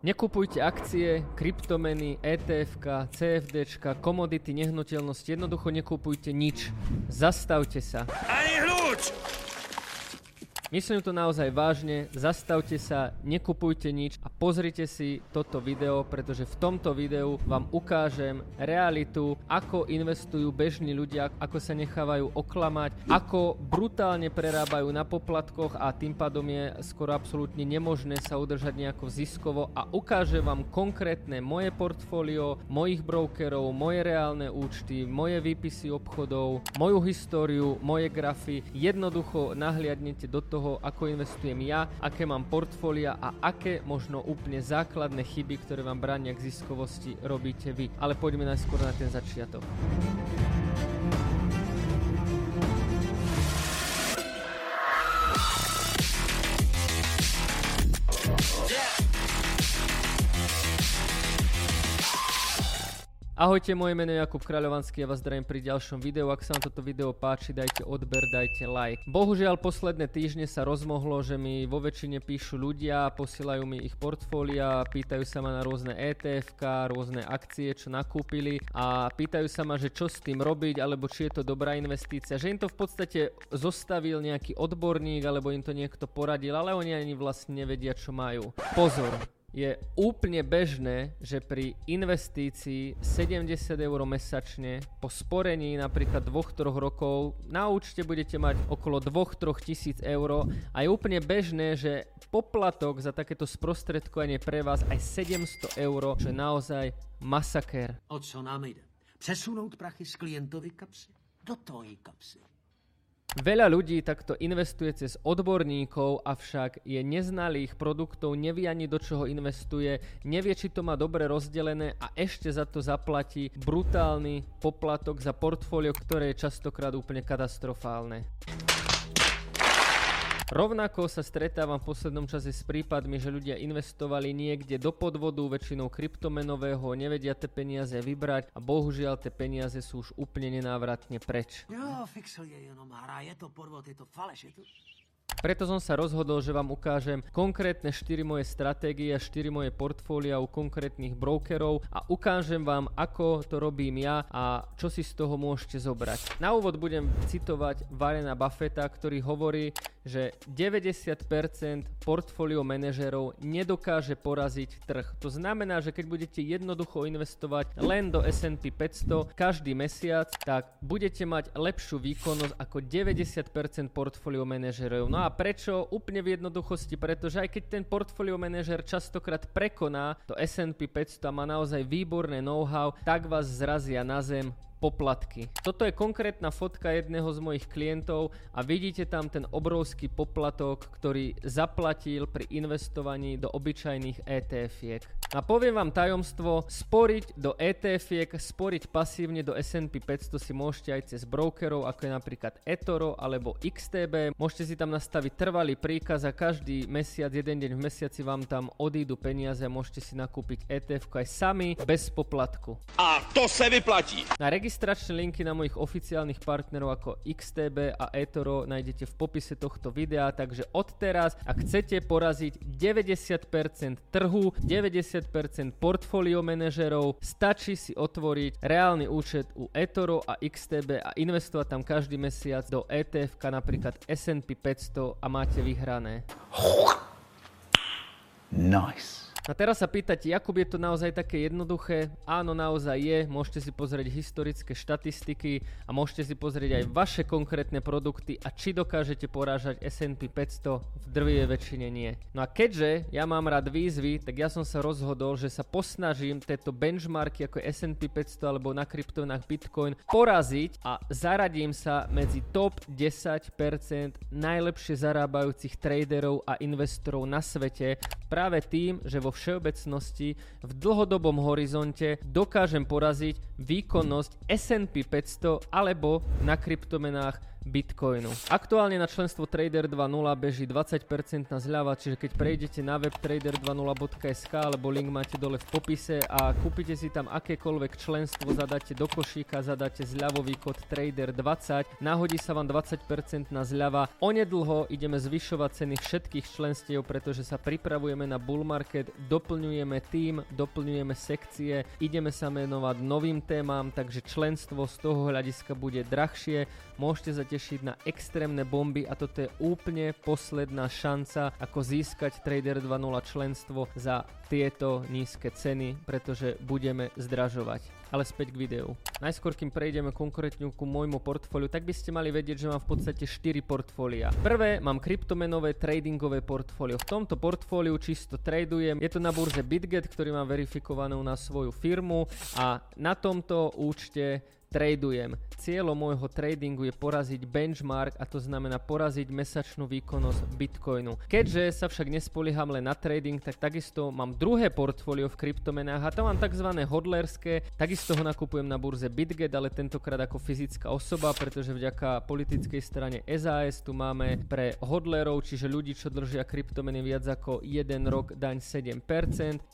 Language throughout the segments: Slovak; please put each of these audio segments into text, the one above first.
Nekupujte akcie, kryptomeny, ETF, CFD, komodity, nehnuteľnosti, jednoducho nekupujte nič. Zastavte sa. Ani hľúč! Myslím to naozaj vážne, zastavte sa, nekupujte nič a pozrite si toto video, pretože v tomto videu vám ukážem realitu, ako investujú bežní ľudia, ako sa nechávajú oklamať, ako brutálne prerábajú na poplatkoch a tým pádom je skoro absolútne nemožné sa udržať nejako ziskovo a ukážem vám konkrétne moje portfólio, mojich brokerov, moje reálne účty, moje výpisy obchodov, moju históriu, moje grafy. Jednoducho nahliadnete do toho, toho, ako investujem ja, aké mám portfólia a aké možno úplne základné chyby, ktoré vám bránia k ziskovosti, robíte vy. Ale poďme najskôr na ten začiatok. Ahojte, moje meno je Jakub Kráľovanský a vás zdravím pri ďalšom videu. Ak sa vám toto video páči, dajte odber, dajte like. Bohužiaľ, posledné týždne sa rozmohlo, že mi vo väčšine píšu ľudia, posielajú mi ich portfólia, pýtajú sa ma na rôzne ETF, rôzne akcie, čo nakúpili a pýtajú sa ma, že čo s tým robiť, alebo či je to dobrá investícia. Že im to v podstate zostavil nejaký odborník, alebo im to niekto poradil, ale oni ani vlastne nevedia, čo majú. Pozor, je úplne bežné, že pri investícii 70 eur mesačne po sporení napríklad 2-3 rokov na účte budete mať okolo 2-3 tisíc eur a je úplne bežné, že poplatok za takéto sprostredkovanie pre vás aj 700 eur, čo je naozaj masaker. O co nám ide? Přesunout prachy z klientovy kapsy do tvojej kapsy. Veľa ľudí takto investuje cez odborníkov, avšak je neznalých produktov, nevie ani do čoho investuje, nevie, či to má dobre rozdelené a ešte za to zaplatí brutálny poplatok za portfólio, ktoré je častokrát úplne katastrofálne. Rovnako sa stretávam v poslednom čase s prípadmi, že ľudia investovali niekde do podvodu, väčšinou kryptomenového, nevedia tie peniaze vybrať a bohužiaľ tie peniaze sú už úplne nenávratne preč. Jo, Fixo je jenom hra, je to podvod, je to faleš, je to... Preto som sa rozhodol, že vám ukážem konkrétne 4 moje stratégie a 4 moje portfólia u konkrétnych brokerov a ukážem vám, ako to robím ja a čo si z toho môžete zobrať. Na úvod budem citovať Varena Buffetta, ktorý hovorí, že 90% portfólio manažerov nedokáže poraziť trh. To znamená, že keď budete jednoducho investovať len do S&P 500 každý mesiac, tak budete mať lepšiu výkonnosť ako 90% portfólio manažerov. No a prečo? Úplne v jednoduchosti, pretože aj keď ten portfólio manažer častokrát prekoná to S&P 500 a má naozaj výborné know-how, tak vás zrazia na zem poplatky. Toto je konkrétna fotka jedného z mojich klientov a vidíte tam ten obrovský poplatok, ktorý zaplatil pri investovaní do obyčajných ETF-iek. A poviem vám tajomstvo, sporiť do ETF-iek, sporiť pasívne do S&P 500 si môžete aj cez brokerov, ako je napríklad eToro alebo XTB. Môžete si tam nastaviť trvalý príkaz a každý mesiac, jeden deň v mesiaci vám tam odídu peniaze a môžete si nakúpiť ETF aj sami bez poplatku. A to se vyplatí. Na Registračné linky na mojich oficiálnych partnerov ako XTB a eToro nájdete v popise tohto videa, takže odteraz, ak chcete poraziť 90% trhu, 90% portfólio manažerov, stačí si otvoriť reálny účet u eToro a XTB a investovať tam každý mesiac do ETF, napríklad S&P 500 a máte vyhrané. Nice. A teraz sa pýtate, Jakub, je to naozaj také jednoduché? Áno, naozaj je. Môžete si pozrieť historické štatistiky a môžete si pozrieť aj vaše konkrétne produkty a či dokážete porážať S&P 500 v drvivej väčšine nie. No a keďže ja mám rád výzvy, tak ja som sa rozhodol, že sa posnažím tieto benchmarky ako S&P 500 alebo na kryptonách Bitcoin poraziť a zaradím sa medzi top 10% najlepšie zarábajúcich traderov a investorov na svete práve tým, že vo všeobecnosti v dlhodobom horizonte dokážem poraziť výkonnosť S&P 500 alebo na kryptomenách Bitcoinu. Aktuálne na členstvo Trader 2.0 beží 20% zľava, čiže keď prejdete na web trader20.sk alebo link máte dole v popise a kúpite si tam akékoľvek členstvo, zadáte do košíka, zadáte zľavový kód Trader20, nahodí sa vám 20% na zľava. Onedlho ideme zvyšovať ceny všetkých členstiev, pretože sa pripravujeme na bull market, doplňujeme tým, doplňujeme sekcie, ideme sa menovať novým témam, takže členstvo z toho hľadiska bude drahšie. Môžete sa tešiť na extrémne bomby a toto je úplne posledná šanca, ako získať Trader 2.0 členstvo za tieto nízke ceny, pretože budeme zdražovať. Ale späť k videu. Najskôr, kým prejdeme konkrétne ku môjmu portfóliu, tak by ste mali vedieť, že mám v podstate 4 portfólia. Prvé, mám kryptomenové tradingové portfólio. V tomto portfóliu čisto tradujem. Je to na burze BitGet, ktorý mám verifikovanú na svoju firmu a na tomto účte tradujem. Cieľom môjho tradingu je poraziť benchmark a to znamená poraziť mesačnú výkonnosť Bitcoinu. Keďže sa však nespolieham len na trading, tak takisto mám druhé portfólio v kryptomenách a to mám tzv. hodlerské. Takisto ho nakupujem na burze BitGet, ale tentokrát ako fyzická osoba, pretože vďaka politickej strane SAS tu máme pre hodlerov, čiže ľudí, čo držia kryptomeny viac ako 1 rok daň 7%.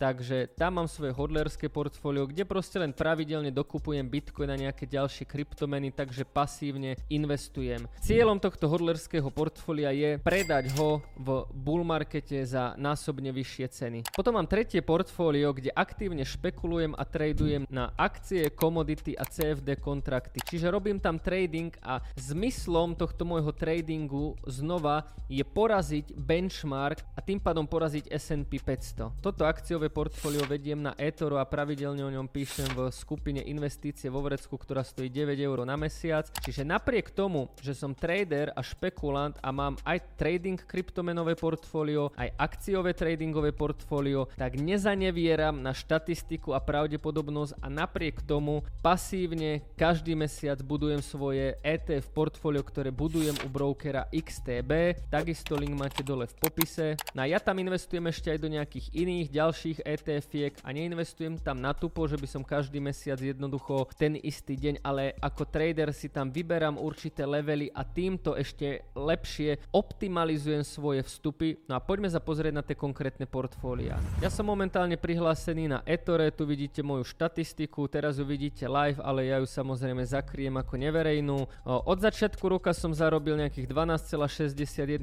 Takže tam mám svoje hodlerské portfólio, kde proste len pravidelne dokupujem Bitcoin na nejaké ďalšie kryptomeny, takže pasívne investujem. Cieľom tohto hodlerského portfólia je predať ho v bull markete za násobne vyššie ceny. Potom mám tretie portfólio, kde aktívne špekulujem a tradujem na akcie, komodity a CFD kontrakty. Čiže robím tam trading a zmyslom tohto môjho tradingu znova je poraziť benchmark a tým pádom poraziť S&P 500. Toto akciové portfólio vediem na eToro a pravidelne o ňom píšem v skupine investície vo Vrecku, ktorá ktorá stojí 9 eur na mesiac. Čiže napriek tomu, že som trader a špekulant a mám aj trading kryptomenové portfólio, aj akciové tradingové portfólio, tak nezanevieram na štatistiku a pravdepodobnosť a napriek tomu pasívne každý mesiac budujem svoje ETF portfólio, ktoré budujem u brokera XTB. Takisto link máte dole v popise. No a ja tam investujem ešte aj do nejakých iných ďalších ETF-iek a neinvestujem tam na tupo, že by som každý mesiac jednoducho ten istý deň deň, ale ako trader si tam vyberám určité levely a týmto ešte lepšie optimalizujem svoje vstupy. No a poďme sa pozrieť na tie konkrétne portfólia. Ja som momentálne prihlásený na Etore, tu vidíte moju štatistiku, teraz ju vidíte live, ale ja ju samozrejme zakriem ako neverejnú. Od začiatku roka som zarobil nejakých 12,61%,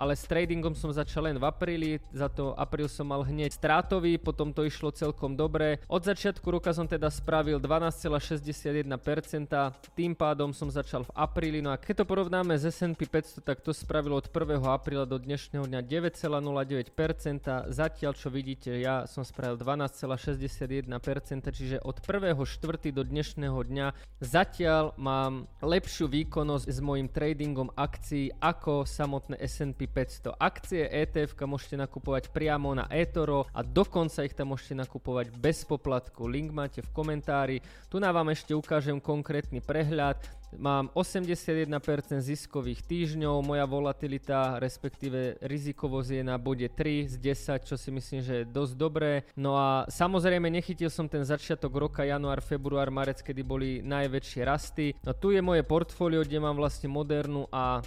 ale s tradingom som začal len v apríli, za to apríl som mal hneď strátový, potom to išlo celkom dobre. Od začiatku roka som teda spravil 12,60 91%, tým pádom som začal v apríli, no a keď to porovnáme s S&P 500, tak to spravilo od 1. apríla do dnešného dňa 9,09%, zatiaľ čo vidíte, ja som spravil 12,61%, čiže od 1.4. do dnešného dňa zatiaľ mám lepšiu výkonnosť s mojim tradingom akcií ako samotné S&P 500. Akcie ETF môžete nakupovať priamo na eToro a dokonca ich tam môžete nakupovať bez poplatku. Link máte v komentári. Tu na vám ešte ešte ukážem konkrétny prehľad. Mám 81% ziskových týždňov, moja volatilita, respektíve rizikovosť je na bode 3 z 10, čo si myslím, že je dosť dobré. No a samozrejme nechytil som ten začiatok roka, január, február, marec, kedy boli najväčšie rasty. No tu je moje portfólio, kde mám vlastne modernú a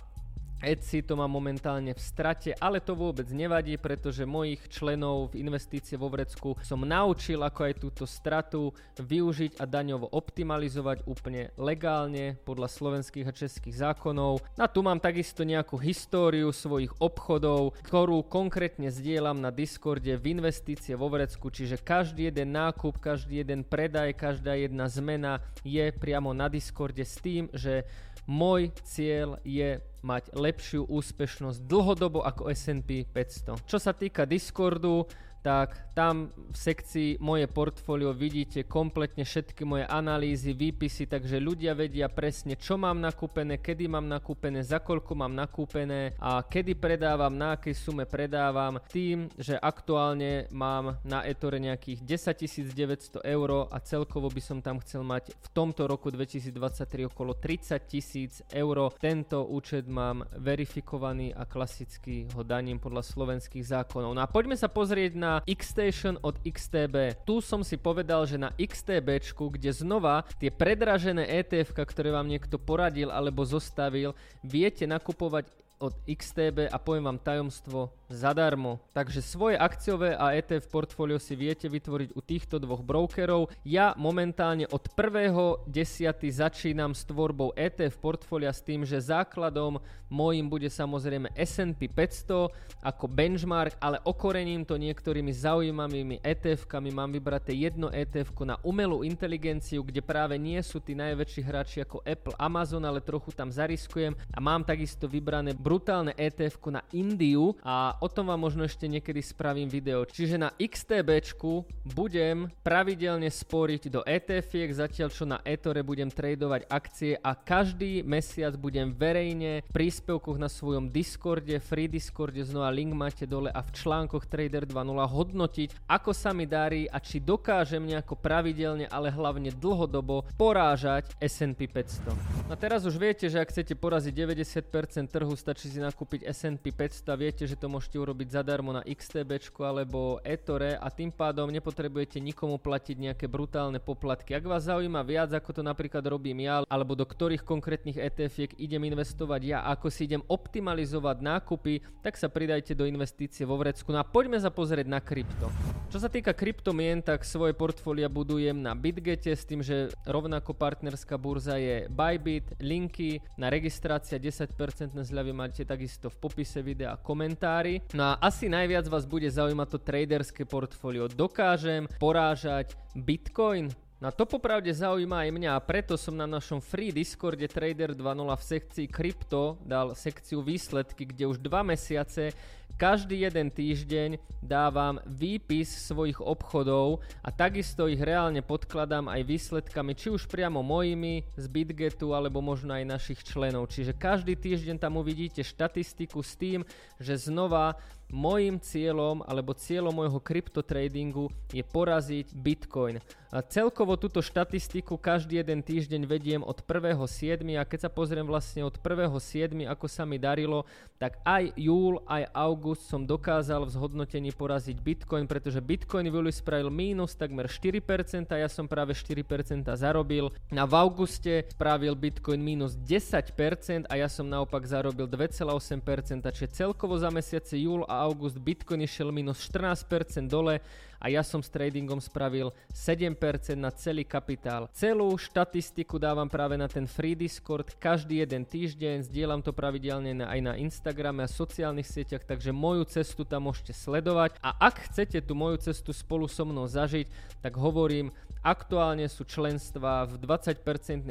Etsy to má momentálne v strate, ale to vôbec nevadí, pretože mojich členov v investície vo Vrecku som naučil, ako aj túto stratu využiť a daňovo optimalizovať úplne legálne podľa slovenských a českých zákonov. A tu mám takisto nejakú históriu svojich obchodov, ktorú konkrétne zdieľam na Discorde v investície vo Vrecku, čiže každý jeden nákup, každý jeden predaj, každá jedna zmena je priamo na Discorde s tým, že môj cieľ je mať lepšiu úspešnosť dlhodobo ako S&P 500. Čo sa týka Discordu, tak tam v sekcii moje portfólio vidíte kompletne všetky moje analýzy, výpisy, takže ľudia vedia presne, čo mám nakúpené, kedy mám nakúpené, za koľko mám nakúpené a kedy predávam, na akej sume predávam, tým, že aktuálne mám na Etore nejakých 10 900 eur a celkovo by som tam chcel mať v tomto roku 2023 okolo 30 tisíc eur. Tento účet mám verifikovaný a klasicky ho daním podľa slovenských zákonov. No a poďme sa pozrieť na znamená Xstation od XTB. Tu som si povedal, že na XTB, kde znova tie predražené ETF, ktoré vám niekto poradil alebo zostavil, viete nakupovať od XTB a poviem vám tajomstvo zadarmo. Takže svoje akciové a ETF portfólio si viete vytvoriť u týchto dvoch brokerov. Ja momentálne od 1.10. začínam s tvorbou ETF portfólia s tým, že základom môjim bude samozrejme S&P 500 ako benchmark, ale okorením to niektorými zaujímavými ETF-kami. Mám vybraté jedno ETF na umelú inteligenciu, kde práve nie sú tí najväčší hráči ako Apple, Amazon, ale trochu tam zariskujem a mám takisto vybrané brutálne ETF na Indiu a o tom vám možno ešte niekedy spravím video. Čiže na XTB budem pravidelne sporiť do etf zatiaľ čo na Etore budem tradovať akcie a každý mesiac budem verejne v príspevkoch na svojom Discorde, free Discorde, znova link máte dole a v článkoch Trader 2.0 hodnotiť, ako sa mi darí a či dokážem nejako pravidelne, ale hlavne dlhodobo porážať S&P 500. A teraz už viete, že ak chcete poraziť 90% trhu, stačí si nakúpiť S&P 500 a viete, že to môžete urobiť zadarmo na XTB alebo Etore a tým pádom nepotrebujete nikomu platiť nejaké brutálne poplatky. Ak vás zaujíma viac, ako to napríklad robím ja, alebo do ktorých konkrétnych etf idem investovať ja, ako si idem optimalizovať nákupy, tak sa pridajte do investície vo vrecku. No a poďme sa pozrieť na krypto. Čo sa týka kryptomien, tak svoje portfólia budujem na Bitgete s tým, že rovnako partnerská burza je Bybit, linky na registrácia 10% zľavy máte takisto v popise videa a No a asi najviac vás bude zaujímať to traderské portfólio. Dokážem porážať Bitcoin? No to popravde zaujíma aj mňa a preto som na našom free Discorde Trader 2.0 v sekcii krypto dal sekciu výsledky, kde už 2 mesiace každý jeden týždeň dávam výpis svojich obchodov a takisto ich reálne podkladám aj výsledkami, či už priamo mojimi z Bitgetu alebo možno aj našich členov. Čiže každý týždeň tam uvidíte štatistiku s tým, že znova Mojím cieľom alebo cieľom môjho kryptotradingu je poraziť Bitcoin. A celkovo túto štatistiku každý jeden týždeň vediem od 1.7. a keď sa pozriem vlastne od 1.7. ako sa mi darilo, tak aj júl, aj august som dokázal v zhodnotení poraziť Bitcoin, pretože Bitcoin júli spravil mínus takmer 4% a ja som práve 4% zarobil. A v auguste spravil Bitcoin mínus 10% a ja som naopak zarobil 2,8%, čiže celkovo za mesiace júl a august Bitcoin išiel minus 14% dole a ja som s tradingom spravil 7% na celý kapitál. Celú štatistiku dávam práve na ten free Discord každý jeden týždeň, zdieľam to pravidelne aj na Instagrame a sociálnych sieťach, takže moju cestu tam môžete sledovať a ak chcete tú moju cestu spolu so mnou zažiť, tak hovorím, Aktuálne sú členstva v 20%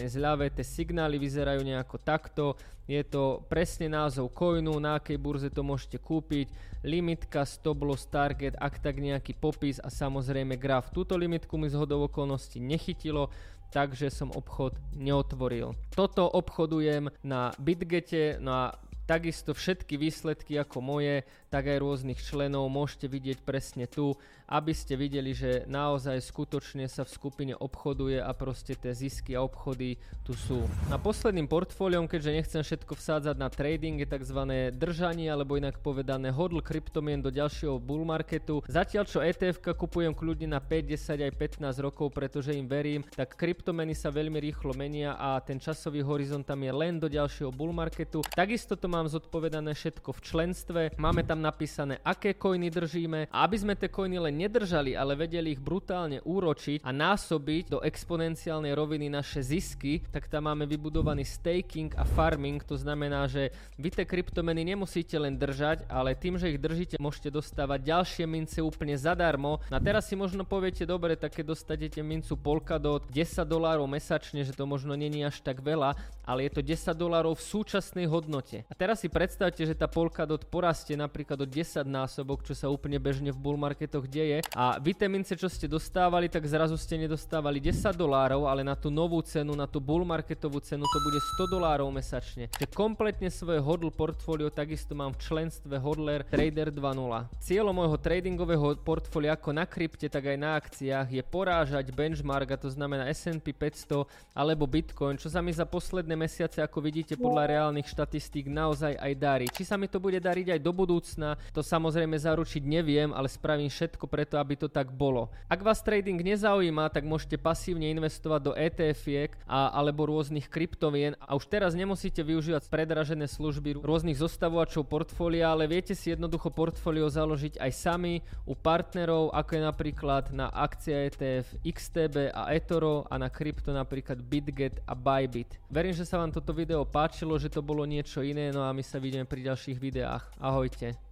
zľave, tie signály vyzerajú nejako takto. Je to presne názov coinu, na akej burze to môžete kúpiť, limitka, stop loss, target, ak tak nejaký popis a samozrejme graf. Túto limitku mi z hodov okolností nechytilo, takže som obchod neotvoril. Toto obchodujem na Bitgete, no a Takisto všetky výsledky ako moje, tak aj rôznych členov môžete vidieť presne tu, aby ste videli, že naozaj skutočne sa v skupine obchoduje a proste tie zisky a obchody tu sú. Na posledným portfóliom, keďže nechcem všetko vsádzať na trading, je tzv. držanie alebo inak povedané hodl kryptomien do ďalšieho bull marketu. Zatiaľ čo ETF kupujem kľudne na 5, 10 aj 15 rokov, pretože im verím, tak kryptomeny sa veľmi rýchlo menia a ten časový horizont tam je len do ďalšieho bull marketu. Takisto to mám zodpovedané všetko v členstve, máme tam napísané, aké coiny držíme a aby sme tie coiny len nedržali, ale vedeli ich brutálne úročiť a násobiť do exponenciálnej roviny naše zisky, tak tam máme vybudovaný staking a farming, to znamená, že vy tie kryptomeny nemusíte len držať, ale tým, že ich držíte, môžete dostávať ďalšie mince úplne zadarmo. A teraz si možno poviete, dobre, tak keď dostanete mincu Polkadot 10 dolárov mesačne, že to možno není až tak veľa, ale je to 10 dolárov v súčasnej hodnote. A teraz si predstavte, že tá Polkadot porastie napríklad do 10 násobok, čo sa úplne bežne v bull marketoch deje. A vy tie mince, čo ste dostávali, tak zrazu ste nedostávali 10 dolárov, ale na tú novú cenu, na tú bull marketovú cenu to bude 100 dolárov mesačne. Čiže kompletne svoje hodl portfólio takisto mám v členstve Hodler Trader 2.0. Cieľom môjho tradingového portfólia ako na krypte, tak aj na akciách je porážať benchmark, a to znamená S&P 500 alebo Bitcoin, čo sa mi za posledné mesiace, ako vidíte podľa reálnych štatistík, naozaj naozaj aj darí. Či sa mi to bude dariť aj do budúcna, to samozrejme zaručiť neviem, ale spravím všetko preto, aby to tak bolo. Ak vás trading nezaujíma, tak môžete pasívne investovať do ETF-iek a, alebo rôznych kryptovien a už teraz nemusíte využívať predražené služby rôznych zostavovačov portfólia, ale viete si jednoducho portfólio založiť aj sami u partnerov, ako je napríklad na akcia ETF XTB a eToro a na krypto napríklad BitGet a Bybit. Verím, že sa vám toto video páčilo, že to bolo niečo iné, no a my sa vidíme pri ďalších videách. Ahojte.